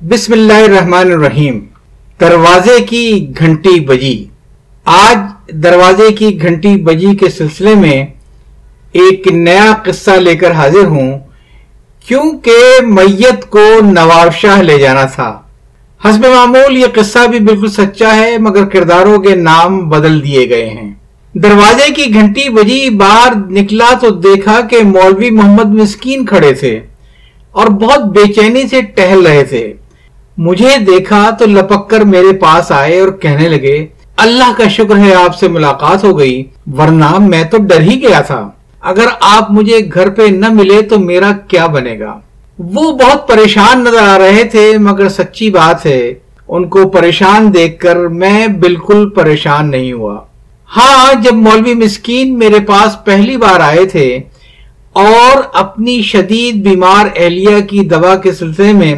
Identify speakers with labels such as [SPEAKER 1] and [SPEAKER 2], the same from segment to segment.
[SPEAKER 1] بسم اللہ الرحمن الرحیم۔ دروازے کی گھنٹی بجی۔ آج دروازے کی گھنٹی بجی کے سلسلے میں ایک نیا قصہ لے کر حاضر ہوں، کیونکہ میت کو نواب شاہ لے جانا تھا۔ حسب معمول یہ قصہ بھی بالکل سچا ہے، مگر کرداروں کے نام بدل دیے گئے ہیں۔ دروازے کی گھنٹی بجی باہر نکلا تو دیکھا کہ مولوی محمد مسکین کھڑے تھے اور بہت بے چینی سے ٹہل رہے تھے۔ مجھے دیکھا تو لپک کر میرے پاس آئے اور کہنے لگے، اللہ کا شکر ہے آپ سے ملاقات ہو گئی، ورنہ میں تو ڈر ہی گیا تھا۔ اگر آپ مجھے گھر پہ نہ ملے تو میرا کیا بنے گا؟ وہ بہت پریشان نظر آ رہے تھے، مگر سچی بات ہے، ان کو پریشان دیکھ کر میں بالکل پریشان نہیں ہوا۔ ہاں جب مولوی مسکین میرے پاس پہلی بار آئے تھے اور اپنی شدید بیمار اہلیہ کی دوا کے سلسلے میں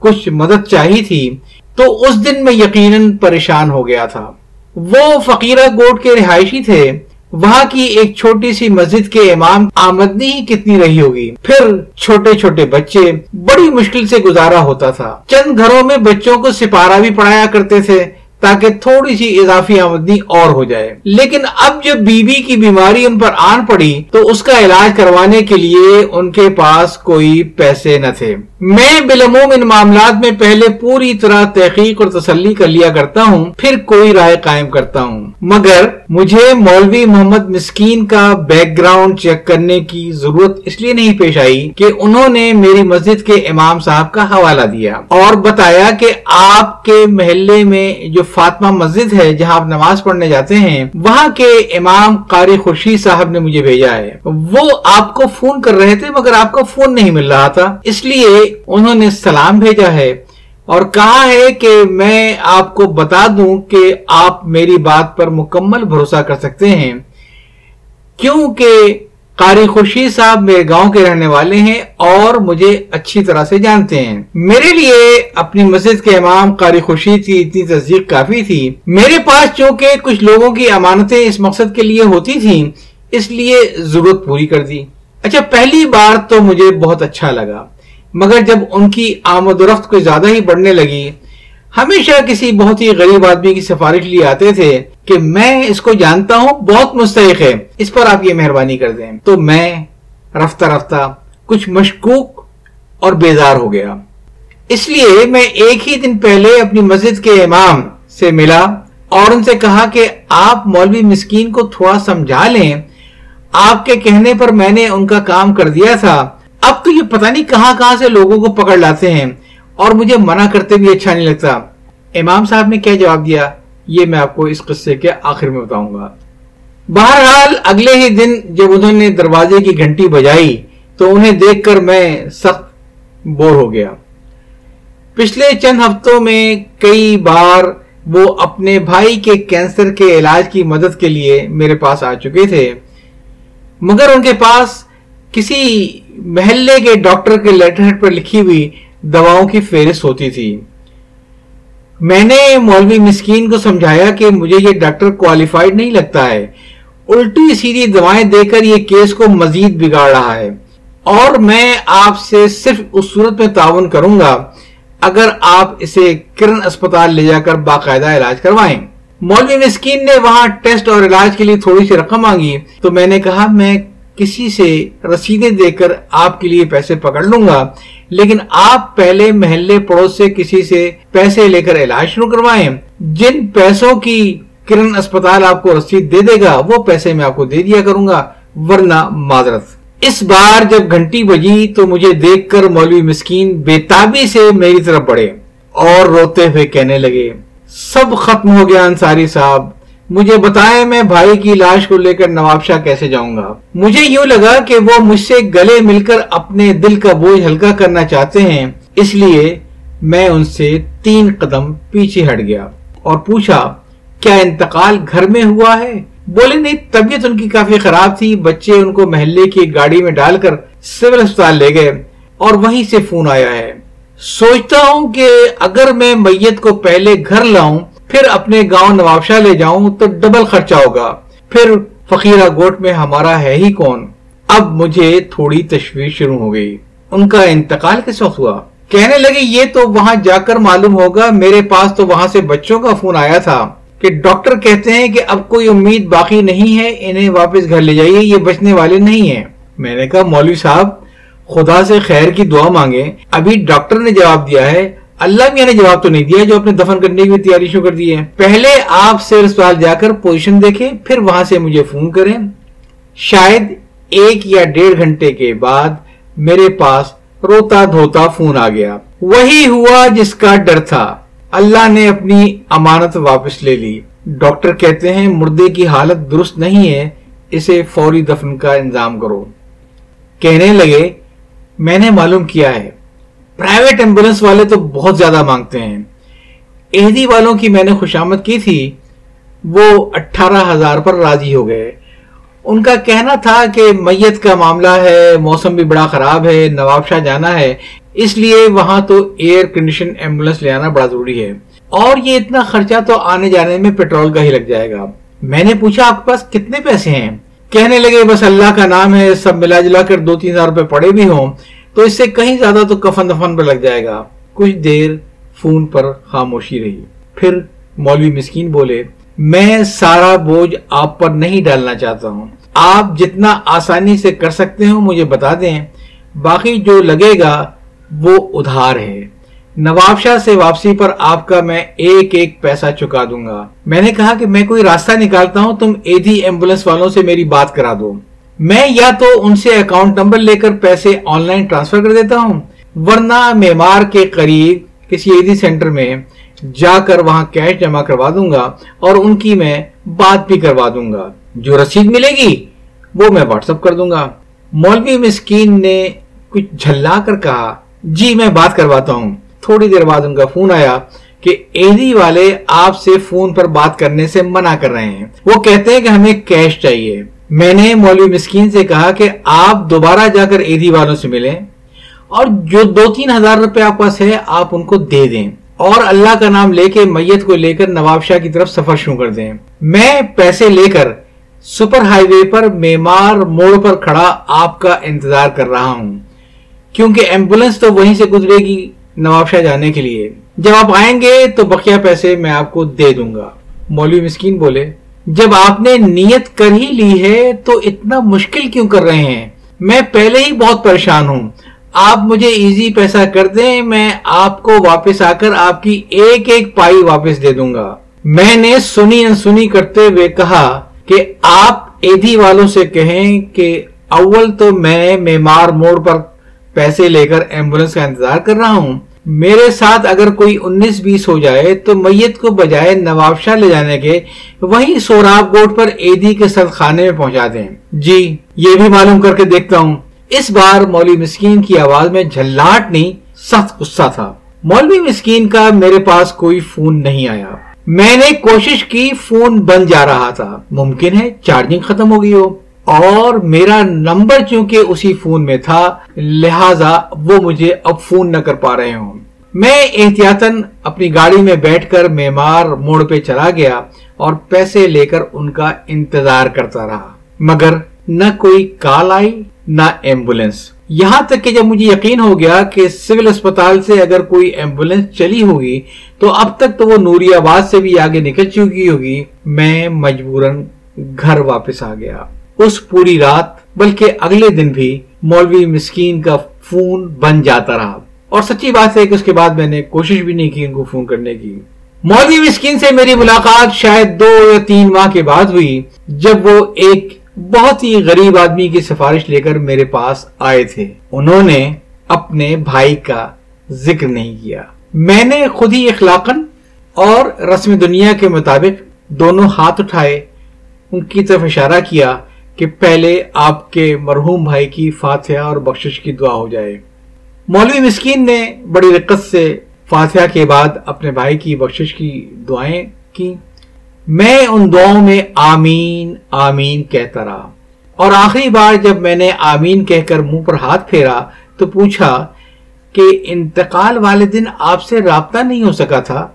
[SPEAKER 1] کچھ مدد چاہی تھی، تو اس دن میں یقیناً پریشان ہو گیا تھا۔ وہ فقیرہ گوٹ کے رہائشی تھے۔ وہاں کی ایک چھوٹی سی مسجد کے امام آمدنی ہی کتنی رہی ہوگی۔ پھر چھوٹے چھوٹے بچے بڑی مشکل سے گزارا ہوتا تھا۔ چند گھروں میں بچوں کو سپارہ بھی پڑھایا کرتے تھے۔ تاکہ تھوڑی سی اضافی آمدنی اور ہو جائے۔ لیکن اب جب بی بی کی بیماری ان پر آن پڑی، تو اس کا علاج کروانے کے لیے ان کے پاس کوئی پیسے نہ تھے۔ میں بلموم ان معاملات میں پہلے پوری طرح تحقیق اور تسلی کر لیا کرتا ہوں، پھر کوئی رائے قائم کرتا ہوں۔ مگر مجھے مولوی محمد مسکین کا بیک گراؤنڈ چیک کرنے کی ضرورت اس لیے نہیں پیش آئی کہ انہوں نے میری مسجد کے امام صاحب کا حوالہ دیا اور بتایا کہ آپ کے محلے میں جو فاطمہ مسجد ہے جہاں آپ نماز پڑھنے جاتے ہیں، وہاں کے امام قاری خورشید صاحب نے مجھے بھیجا ہے۔ وہ آپ کو فون کر رہے تھے مگر آپ کا فون نہیں مل رہا تھا۔ اس لیے انہوں نے سلام بھیجا ہے اور کہا ہے کہ میں آپ کو بتا دوں کہ آپ میری بات پر مکمل بھروسہ کر سکتے ہیں۔ کیونکہ قاری خورشید صاحب میرے گاؤں کے رہنے والے ہیں اور مجھے اچھی طرح سے جانتے ہیں۔ میرے لیے اپنی مسجد کے امام قاری خورشید کی اتنی تصدیق کافی تھی۔ میرے پاس چونکہ کچھ لوگوں کی امانتیں اس مقصد کے لیے ہوتی تھیں، اس لیے ضرورت پوری کر دی۔ اچھا پہلی بار تو مجھے بہت اچھا لگا، مگر جب ان کی آمد و رفت کو زیادہ ہی بڑھنے لگی ہمیشہ کسی بہت ہی غریب آدمی کی سفارش لیے آتے تھے کہ میں اس کو جانتا ہوں، بہت مستحق ہے اس پر آپ یہ مہربانی کر دیں۔ تو میں رفتہ رفتہ کچھ مشکوک اور بیزار ہو گیا۔ اس لیے میں ایک ہی دن پہلے اپنی مسجد کے امام سے ملا اور ان سے کہا کہ آپ مولوی مسکین کو تھوڑا سمجھا لیں۔ آپ کے کہنے پر میں نے ان کا کام کر دیا تھا۔ اب تو یہ پتہ نہیں کہاں کہاں سے لوگوں کو پکڑ لاتے ہیں۔ اور مجھے منع کرتے بھی اچھا نہیں لگتا۔ امام صاحب نے کیا جواب دیا؟ یہ میں آپ کو اس قصے کے آخر میں بتاؤں گا۔ بہرحال اگلے ہی دن جب انہوں نے دروازے کی گھنٹی بجائی تو انہیں دیکھ کر میں سخت بور ہو گیا۔ پچھلے چند ہفتوں میں کئی بار وہ اپنے بھائی کے کینسر کے علاج کی مدد کے لیے میرے پاس آ چکے تھے۔ مگر ان کے پاس کسی محلے کے ڈاکٹر کے لیٹر ہیڈ پر لکھی ہوئی دواؤں کی فہرست ہوتی تھی۔ میں نے مولوی مسکین کو سمجھایا کہ مجھے یہ ڈاکٹر کوالیفائڈ نہیں لگتا ہے۔ الٹی سیدھی دوائیں دے کر یہ کیس کو مزید بگاڑ رہا ہے۔ اور میں آپ سے صرف اس صورت میں تعاون کروں گا۔ اگر آپ اسے کرن اسپتال لے جا کر باقاعدہ علاج کروائیں۔ مولوی مسکین نے وہاں ٹیسٹ اور علاج کے لیے تھوڑی سی رقم مانگی۔ تو میں نے کہا، میں کسی سے رسیدیں دے کر آپ کے لیے پیسے پکڑ لوں گا۔ لیکن آپ پہلے محلے پڑوس سے کسی سے پیسے لے کر علاج شروع کروائیں۔ جن پیسوں کی کرن اسپتال آپ کو رسید دے دے گا، وہ پیسے میں آپ کو دے دیا کروں گا، ورنہ معذرت۔ اس بار جب گھنٹی بجی تو مجھے دیکھ کر مولوی مسکین بےتابی سے میری طرف بڑھے اور روتے ہوئے کہنے لگے، سب ختم ہو گیا انصاری صاحب۔ مجھے بتائیں میں بھائی کی لاش کو لے کر نواب شاہ کیسے جاؤں گا؟ مجھے یوں لگا کہ وہ مجھ سے گلے مل کر اپنے دل کا بوجھ ہلکا کرنا چاہتے ہیں، اس لیے میں ان سے تین قدم پیچھے ہٹ گیا اور پوچھا، کیا انتقال گھر میں ہوا ہے؟ بولے، نہیں، طبیعت ان کی کافی خراب تھی، بچے ان کو محلے کی گاڑی میں ڈال کر سول اسپتال لے گئے اور وہیں سے فون آیا ہے۔ سوچتا ہوں کہ اگر میں میت کو پہلے گھر لاؤں پھر اپنے گاؤں نوابشاہ لے جاؤں تو ڈبل خرچہ ہوگا۔ پھر فقیرہ گوٹ میں ہمارا ہے ہی کون؟ اب مجھے تھوڑی تشویش شروع ہو گئی۔ ان کا انتقال کس وقت ہوا؟ کہنے لگے، یہ تو وہاں جا کر معلوم ہوگا، میرے پاس تو وہاں سے بچوں کا فون آیا تھا کہ ڈاکٹر کہتے ہیں کہ اب کوئی امید باقی نہیں ہے، انہیں واپس گھر لے جائیے، یہ بچنے والے نہیں ہیں۔ میں نے کہا، مولوی صاحب، خدا سے خیر کی دعا مانگے ابھی ڈاکٹر نے جواب دیا ہے اللہ میاں نے جواب تو نہیں دیا جو اپنے دفن کرنے کی تیاری شروع کر دی ہے۔ پہلے آپ سے اسپتال جا کر پوزیشن دیکھیں، پھر وہاں سے مجھے فون کریں۔ شاید ایک یا ڈیڑھ گھنٹے کے بعد میرے پاس روتا دھوتا فون آ گیا۔ وہی ہوا جس کا ڈر تھا۔ اللہ نے اپنی امانت واپس لے لی۔ ڈاکٹر کہتے ہیں، مردے کی حالت درست نہیں ہے، اسے فوری دفن کا انتظام کرو۔ کہنے لگے، میں نے معلوم کیا ہے۔ پرائیویٹ ایمبولنس والے تو بہت زیادہ مانگتے ہیں۔ اہدی والوں کی میں نے خوشامد کی تھی، وہ اٹھارہ ہزار پر راضی ہو گئے۔ ان کا کہنا تھا کہ میت کا معاملہ ہے، موسم بھی بڑا خراب ہے، نواب شاہ جانا ہے۔ اس لیے وہاں تو ایئر کنڈیشن ایمبولینس لے آنا بڑا ضروری ہے۔ اور یہ اتنا خرچہ تو آنے جانے میں پیٹرول کا ہی لگ جائے گا۔ میں نے پوچھا، آپ کے پاس کتنے پیسے ہیں؟ کہنے لگے، بس اللہ کا نام ہے، سب ملا جلا کر دو تین ہزار روپے پڑے بھی ہوں۔ تو اس سے کہیں زیادہ تو کفن دفن پر لگ جائے گا۔ کچھ دیر فون پر خاموشی رہی۔ پھر مولوی مسکین بولے، میں سارا بوجھ آپ پر نہیں ڈالنا چاہتا ہوں۔ آپ جتنا آسانی سے کر سکتے ہو مجھے بتا دیں۔ باقی جو لگے گا وہ ادھار ہے۔ نواب شاہ سے واپسی پر آپ کا میں ایک ایک پیسہ چکا دوں گا۔ میں نے کہا کہ میں کوئی راستہ نکالتا ہوں، تم ایدھی ایمبولینس والوں سے میری بات کرا دو۔ میں یا تو ان سے اکاؤنٹ نمبر لے کر پیسے آن لائن ٹرانسفر کر دیتا ہوں، ورنہ میمار کے قریب کسی ایدھی سینٹر میں جا کر وہاں کیش جمع کروا دوں گا اور ان کی میں بات بھی کروا دوں گا۔ جو رسید ملے گی، وہ میں واٹس اپ کر دوں گا۔ مولوی مسکین نے کچھ جھلا کر کہا جی میں بات کرواتا ہوں۔ تھوڑی دیر بعد ان کا فون آیا کہ ایدی والے آپ سے فون پر بات کرنے سے منع کر رہے ہیں۔ وہ کہتے ہیں کہ ہمیں کیش چاہیے۔ میں نے مولوی مسکین سے کہا کہ آپ دوبارہ جا کر ایدی والوں سے ملیں اور جو دو تین ہزار روپے آپ پاس ہے آپ ان کو دے دیں۔ اور اللہ کا نام لے کے میت کو لے کر نواب شاہ کی طرف سفر شروع کر دیں۔ میں پیسے لے کر سپر ہائی وے پر میمار موڑ پر کھڑا آپ کا انتظار کر رہا ہوں۔ کیونکہ ایمبولینس تو وہیں سے گزرے گی نواب شاہ جانے کے لیے۔ جب آپ آئیں گے تو بقیہ پیسے میں آپ کو دے دوں گا۔ مولوی مسکین بولے جب آپ نے نیت کر ہی لی ہے تو اتنا مشکل کیوں کر رہے ہیں؟ میں پہلے ہی بہت پریشان ہوں۔ آپ مجھے ایزی پیسہ کر دیں، میں آپ کو واپس آ کر آپ کی ایک ایک پائی واپس دے دوں گا۔ میں نے سنی انسنی کرتے ہوئے کہا کہ آپ ایدھی والوں سے کہیں کہ اول تو میں، میمار موڑ پر پیسے لے کر ایمبولینس کا انتظار کر رہا ہوں۔ میرے ساتھ اگر کوئی انیس بیس ہو جائے تو میت کو بجائے نواب شاہ لے جانے کے وہی سوراب گوٹ پر ایدی کے ساتھ خانے میں پہنچا دیں۔ جی یہ بھی معلوم کر کے دیکھتا ہوں۔ اس بار مولوی مسکین کی آواز میں جھلاٹ نہیں، سخت غصہ تھا۔ مولوی مسکین کا میرے پاس کوئی فون نہیں آیا۔ میں نے کوشش کی، فون بن جا رہا تھا۔ ممکن ہے چارجنگ ختم ہو گئی ہو۔ اور میرا نمبر چونکہ اسی فون میں تھا، لہذا وہ مجھے اب فون نہ کر پا رہے ہوں۔ میں احتیاطن اپنی گاڑی میں بیٹھ کر میمار موڑ پہ چلا گیا اور پیسے لے کر ان کا انتظار کرتا رہا۔ مگر نہ کوئی کال آئی، نہ ایمبولینس۔ یہاں تک کہ جب مجھے یقین ہو گیا کہ سول اسپتال سے اگر کوئی ایمبولینس چلی ہوگی، تو اب تک تو وہ نوری آباد سے بھی آگے نکل چکی ہوگی۔ میں مجبوراً گھر واپس آ گیا۔ اس پوری رات، بلکہ اگلے دن بھی مولوی مسکین کا فون بن جاتا رہا۔ اور سچی بات ہے کہ اس کے بعد میں نے کوشش بھی نہیں کی ان کو فون کرنے کی۔ مولوی مسکین سے میری ملاقات شاید دو یا تین ماہ کے بعد ہوئی، جب وہ ایک بہت ہی غریب آدمی کی سفارش لے کر میرے پاس آئے تھے۔ انہوں نے اپنے بھائی کا ذکر نہیں کیا۔ میں نے خود ہی اخلاقن اور رسم دنیا کے مطابق دونوں ہاتھ اٹھائے، ان کی طرف اشارہ کیا کہ پہلے آپ کے مرحوم بھائی کی فاتحہ اور بخشش کی دعا ہو جائے۔ مولوی مسکین نے بڑی رقت سے فاتحہ کے بعد اپنے بھائی کی بخشش کی دعائیں کی میں ان دعاؤں میں آمین آمین کہتا رہا۔ اور آخری بار جب میں نے آمین کہہ کر منہ پر ہاتھ پھیرا تو پوچھا کہ انتقال والے دن آپ سے رابطہ نہیں ہو سکا تھا؟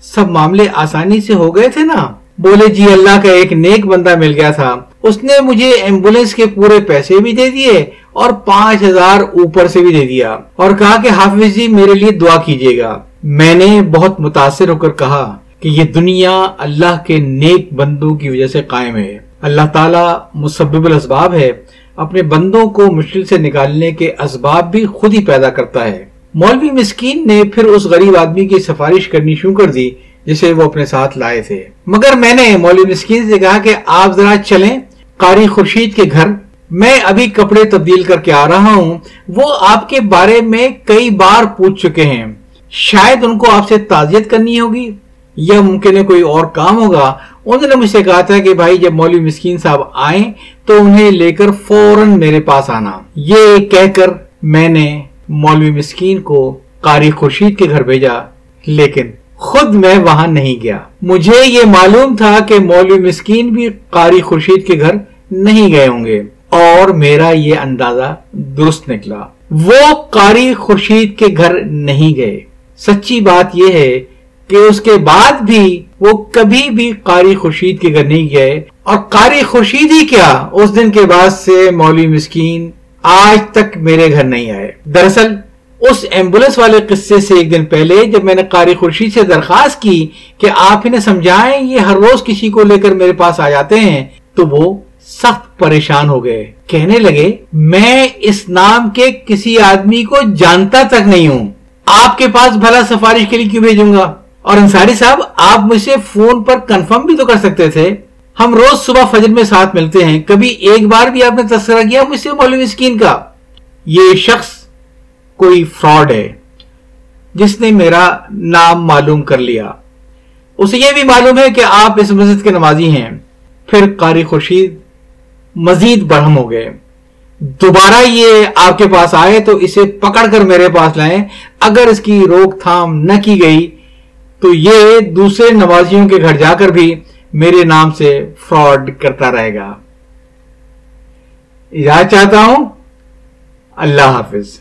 [SPEAKER 1] سب معاملے آسانی سے ہو گئے تھے نا؟ بولے جی اللہ کا ایک نیک بندہ مل گیا تھا۔ اس نے مجھے ایمبولینس کے پورے پیسے بھی دے دیے اور پانچ ہزار اوپر سے بھی دے دیا اور کہا کہ حافظ جی میرے لیے دعا کیجیے گا۔ میں نے بہت متاثر ہو کر کہا کہ یہ دنیا اللہ کے نیک بندوں کی وجہ سے قائم ہے۔ اللہ تعالیٰ مسبب الاسباب ہے۔ اپنے بندوں کو مشکل سے نکالنے کے اسباب بھی خود ہی پیدا کرتا ہے۔ مولوی مسکین نے پھر اس غریب آدمی کی سفارش کرنی شروع کر دی، جسے وہ اپنے ساتھ لائے تھے۔ مگر میں نے مولوی مسکین سے کہا کہ آپ ذرا چلیں۔ قاری خورشید کے گھر، میں ابھی کپڑے تبدیل کر کے آ رہا ہوں۔ وہ آپ کے بارے میں کئی بار پوچھ چکے ہیں۔ شاید ان کو آپ سے تعزیت کرنی ہوگی یا ممکن ہے کوئی اور کام ہوگا۔ انہوں نے مجھ سے کہا تھا کہ بھائی، جب مولوی مسکین صاحب آئیں تو انہیں لے کر فوراً میرے پاس آنا۔ یہ کہہ کر میں نے مولوی مسکین کو قاری خورشید کے گھر بھیجا۔ لیکن خود میں وہاں نہیں گیا۔ مجھے یہ معلوم تھا کہ مولوی مسکین بھی قاری خورشید کے گھر نہیں گئے ہوں گے اور میرا یہ اندازہ درست نکلا۔ وہ قاری خورشید کے گھر نہیں گئے۔ سچی بات یہ ہے کہ اس کے بعد بھی وہ کبھی بھی قاری خورشید کے گھر نہیں گئے۔ اور قاری خورشید ہی کیا؟ اس دن کے بعد سے مولوی مسکین آج تک میرے گھر نہیں آئے۔ دراصل اس ایمبولینس والے قصے سے ایک دن پہلے جب میں نے قاری خورشید سے درخواست کی کہ آپ انہیں سمجھائیں، یہ ہر روز کسی کو لے کر میرے پاس آ جاتے ہیں، تو وہ سخت پریشان ہو گئے۔ کہنے لگے، میں اس نام کے کسی آدمی کو جانتا تک نہیں ہوں۔ آپ کے پاس بھلا سفارش کے لیے کیوں بھیجوں گا؟ اور انصاری صاحب، آپ مجھ سے فون پر کنفرم بھی تو کر سکتے تھے۔ ہم روز صبح فجر میں ساتھ ملتے ہیں۔ کبھی ایک بار بھی آپ نے تذکرہ کیا مجھ سے، مولوی مسکین کا۔ یہ شخص کوئی فراڈ ہے۔ جس نے میرا نام معلوم کر لیا۔ اسے یہ بھی معلوم ہے کہ آپ اس مسجد کے نمازی ہیں۔ پھر قاری خورشید مزید برہم ہو گئے۔ دوبارہ یہ آپ کے پاس آئے تو اسے پکڑ کر میرے پاس لائیں۔ اگر اس کی روک تھام نہ کی گئی تو یہ دوسرے نوازیوں کے گھر جا کر بھی میرے نام سے فراڈ کرتا رہے گا۔ یاد چاہتا ہوں۔ اللہ حافظ۔